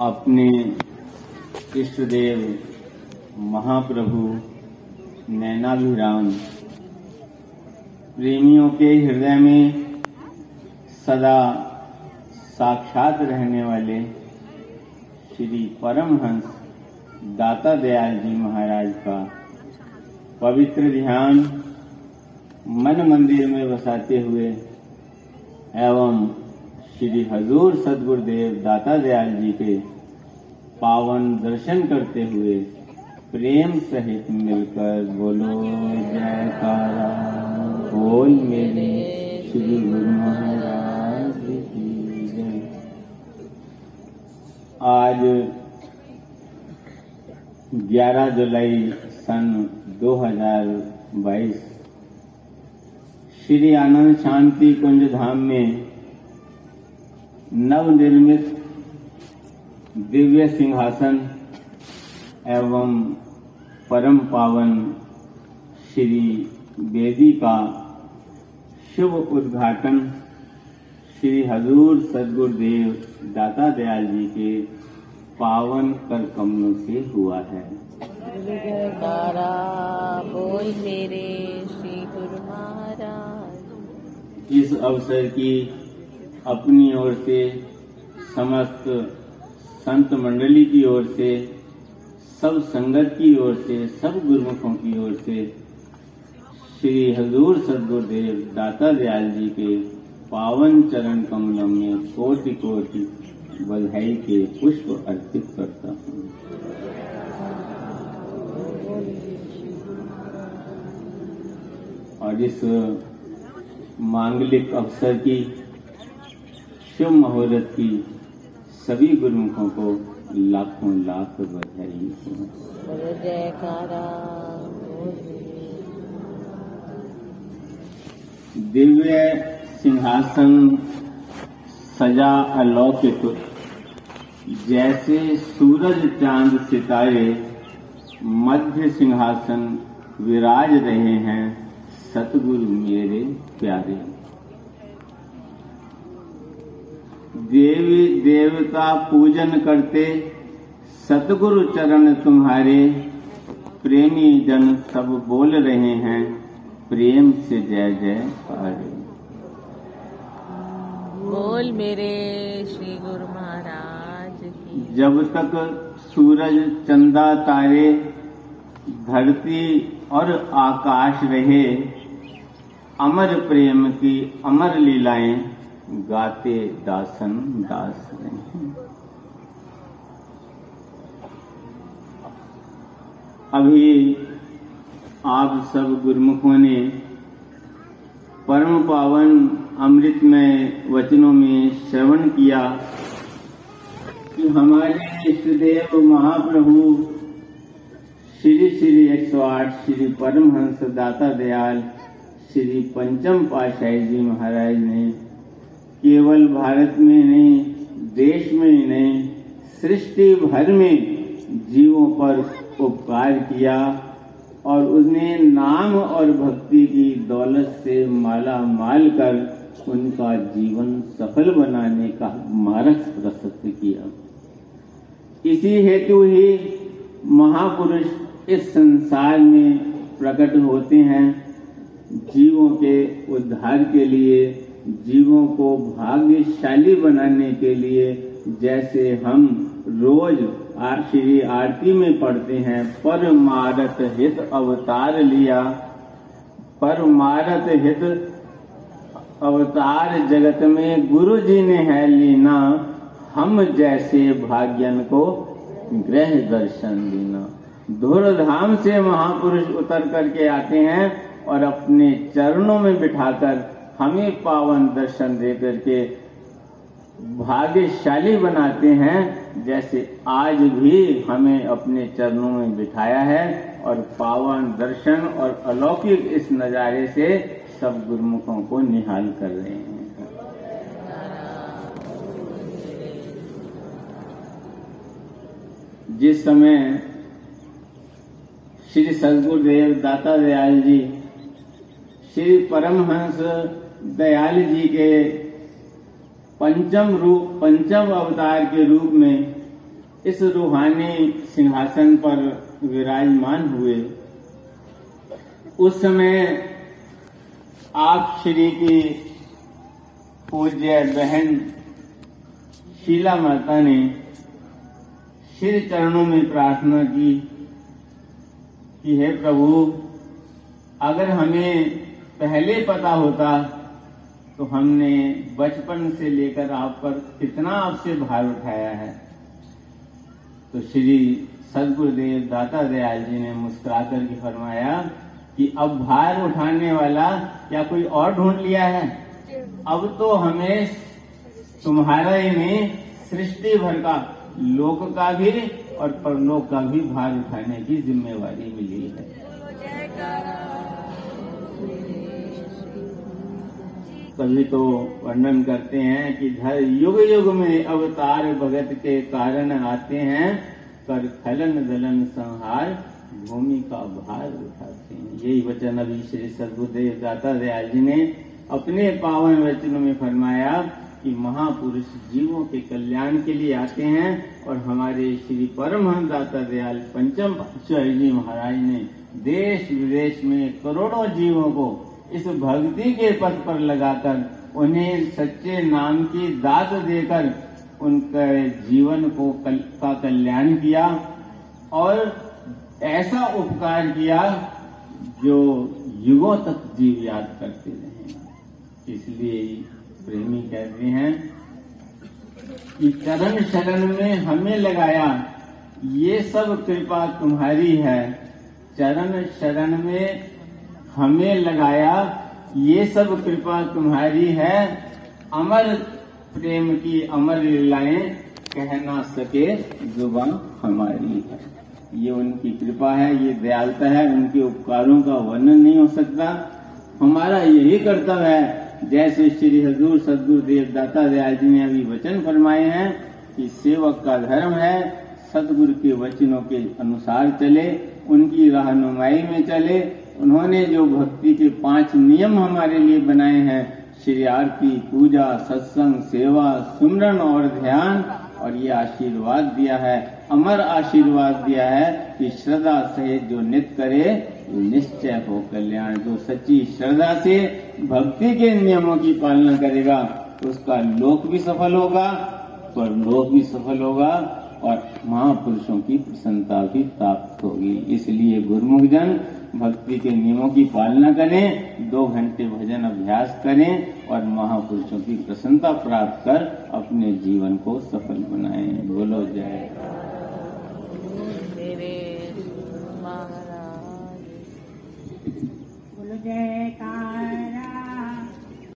अपने इष्ट देव महाप्रभु नैनाभिराम प्रेमियों के हृदय में सदा साक्षात रहने वाले श्री परमहंस दाता दयाल जी महाराज का पवित्र ध्यान मन मंदिर में बसाते हुए एवं श्री हजूर सदगुरुदेव दाता दयाल जी के पावन दर्शन करते हुए प्रेम सहित मिलकर बोलो, जयकारा। बोल मेरे श्री गुरु महाराज की जय। आज 11 जुलाई सन 2022 श्री आनंद शांति कुंज धाम में नवनिर्मित दिव्य सिंहासन एवं परम पावन श्री बेदी का शुभ उद्घाटन श्री हजूर सदगुरुदेव दाता दयाल जी के पावन कर कमलों से हुआ है। बोल मेरे श्री गुरु महाराज। इस अवसर की अपनी ओर से समस्त संत मंडली की ओर से, सब संगत की ओर से, सब गुरुमुखों की ओर से श्री हजूर सदगुरुदेव दाता दयाल जी के पावन चरण कमलों में कोटि कोटि बधाई के पुष्प अर्पित करता हूँ। और इस मांगलिक अवसर की शुभ मुहूर्त की सभी गुरुमुखों को लाखों लाख बधाई। दिव्य सिंहासन सजा अलौकिक जैसे सूरज चाँद सितारे मध्य सिंहासन विराज रहे हैं सतगुरु मेरे प्यारे। देवी देवता पूजन करते सतगुरु चरण तुम्हारे प्रेमी जन सब बोल रहे हैं प्रेम से जय जय पारे। बोल मेरे श्री गुरु महाराज की। जब तक सूरज चंदा तारे धरती और आकाश रहे अमर प्रेम की अमर लीलाएँ गाते दासन, दास रहे अभी आप सब गुरुमुखों ने परम पावन अमृतमय वचनों में श्रवण किया कि हमारे इष्ट देव महाप्रभु श्री श्री 108 श्री परमहंस दाता दयाल श्री पंचम पाशाही जी महाराज ने केवल भारत में नहीं, देश में ही नहीं, सृष्टि भर में जीवों पर उपकार किया और उसने नाम और भक्ति की दौलत से माला माल कर उनका जीवन सफल बनाने का मार्ग प्रशस्त किया। इसी हेतु ही महापुरुष इस संसार में प्रकट होते हैं, जीवों के उद्धार के लिए जीवों को भाग्यशाली बनाने के लिए जैसे हम रोज श्री आरती में पढ़ते हैं परमारत हित अवतार लिया। परमारत हित अवतार जगत में गुरु जी ने है लीना, हम जैसे भाग्यन को ग्रह दर्शन देना। धूलधाम से महापुरुष उतर करके आते हैं और अपने चरणों में बिठाकर हमें पावन दर्शन दे करके भाग्यशाली बनाते हैं, जैसे आज भी हमें अपने चरणों में बिठाया है और पावन दर्शन और अलौकिक इस नज़ारे से सब गुरुमुखों को निहाल कर रहे हैं। जिस समय श्री सदगुरुदेव दाता दयाल जी श्री परमहंस दयाल जी के पंचम रूप, पंचम अवतार के रूप में इस रूहानी सिंहासन पर विराजमान हुए। उस समय आप श्री की पूज्य बहन शीला माता ने श्री चरणों में प्रार्थना की कि हे प्रभु, अगर हमें पहले पता होता तो हमने बचपन से लेकर आप पर कितना आपसे भार उठाया है। तो श्री सदगुरुदेव दाता दयाल जी ने मुस्कुरा करके फरमाया कि अब भार उठाने वाला क्या कोई और ढूंढ लिया है? अब तो हमें तुम्हारा ही नहीं, सृष्टि भर का, लोक का भी और परलोक का भी भार उठाने की जिम्मेवारी मिली है। कभी तो वर्णन करते हैं कि धर युग युग में अवतार भगत के कारण आते हैं, कर खलन दलन संहार, भूमि का भार उठाते हैं। यही वचन अभी श्री सदगुरुदेव दाता दयाल जी ने अपने पावन वचनों में फरमाया कि महापुरुष जीवों के कल्याण के लिए आते हैं और हमारे श्री परमहंस दाता दयाल पंचम पातशाही जी महाराज ने देश विदेश में करोड़ों जीवों को इस भक्ति के पथ पर लगाकर उन्हें सच्चे नाम की दात देकर उनके जीवन को कल, का कल्याण किया और ऐसा उपकार किया जो युगों तक जीव याद करते रहे। इसलिए प्रेमी कहते हैं कि चरण शरण में हमें लगाया ये सब कृपा तुम्हारी है। चरण शरण में हमें लगाया, ये सब कृपा तुम्हारी है। अमर प्रेम की अमर लीलाएँ कह ना सके जुबा हमारी है। ये उनकी कृपा है, ये दयालता है, उनके उपकारों का वर्णन नहीं हो सकता। हमारा यही कर्तव्य है, जैसे श्री हजूर सदगुरुदेव दाता दयाल जी ने अभी वचन फरमाए हैं कि सेवक का धर्म है, सदगुरु के वचनों के अनुसार चले, उनकी रहनुमाई में चले उन्होंने जो भक्ति के पाँच नियम हमारे लिए बनाए हैं, श्री आरती पूजा, सत्संग, सेवा सुमरन और ध्यान, और ये आशीर्वाद दिया है। अमर आशीर्वाद दिया है कि श्रद्धा सहित जो नित्य करे निश्चय हो कल्याण। जो सच्ची श्रद्धा से भक्ति के नियमों की पालना करेगा, उसका लोक भी सफल होगा पर लोक भी सफल होगा, और महापुरुषों की प्रसन्नता भी प्राप्त होगी। इसलिए गुरुमुख जन भक्ति के नियमों की पालना करें दो घंटे भजन अभ्यास करें और महापुरुषों की प्रसन्नता प्राप्त कर अपने जीवन को सफल बनाएँ। बोलो जय। मेरे महाराज। बोलो जय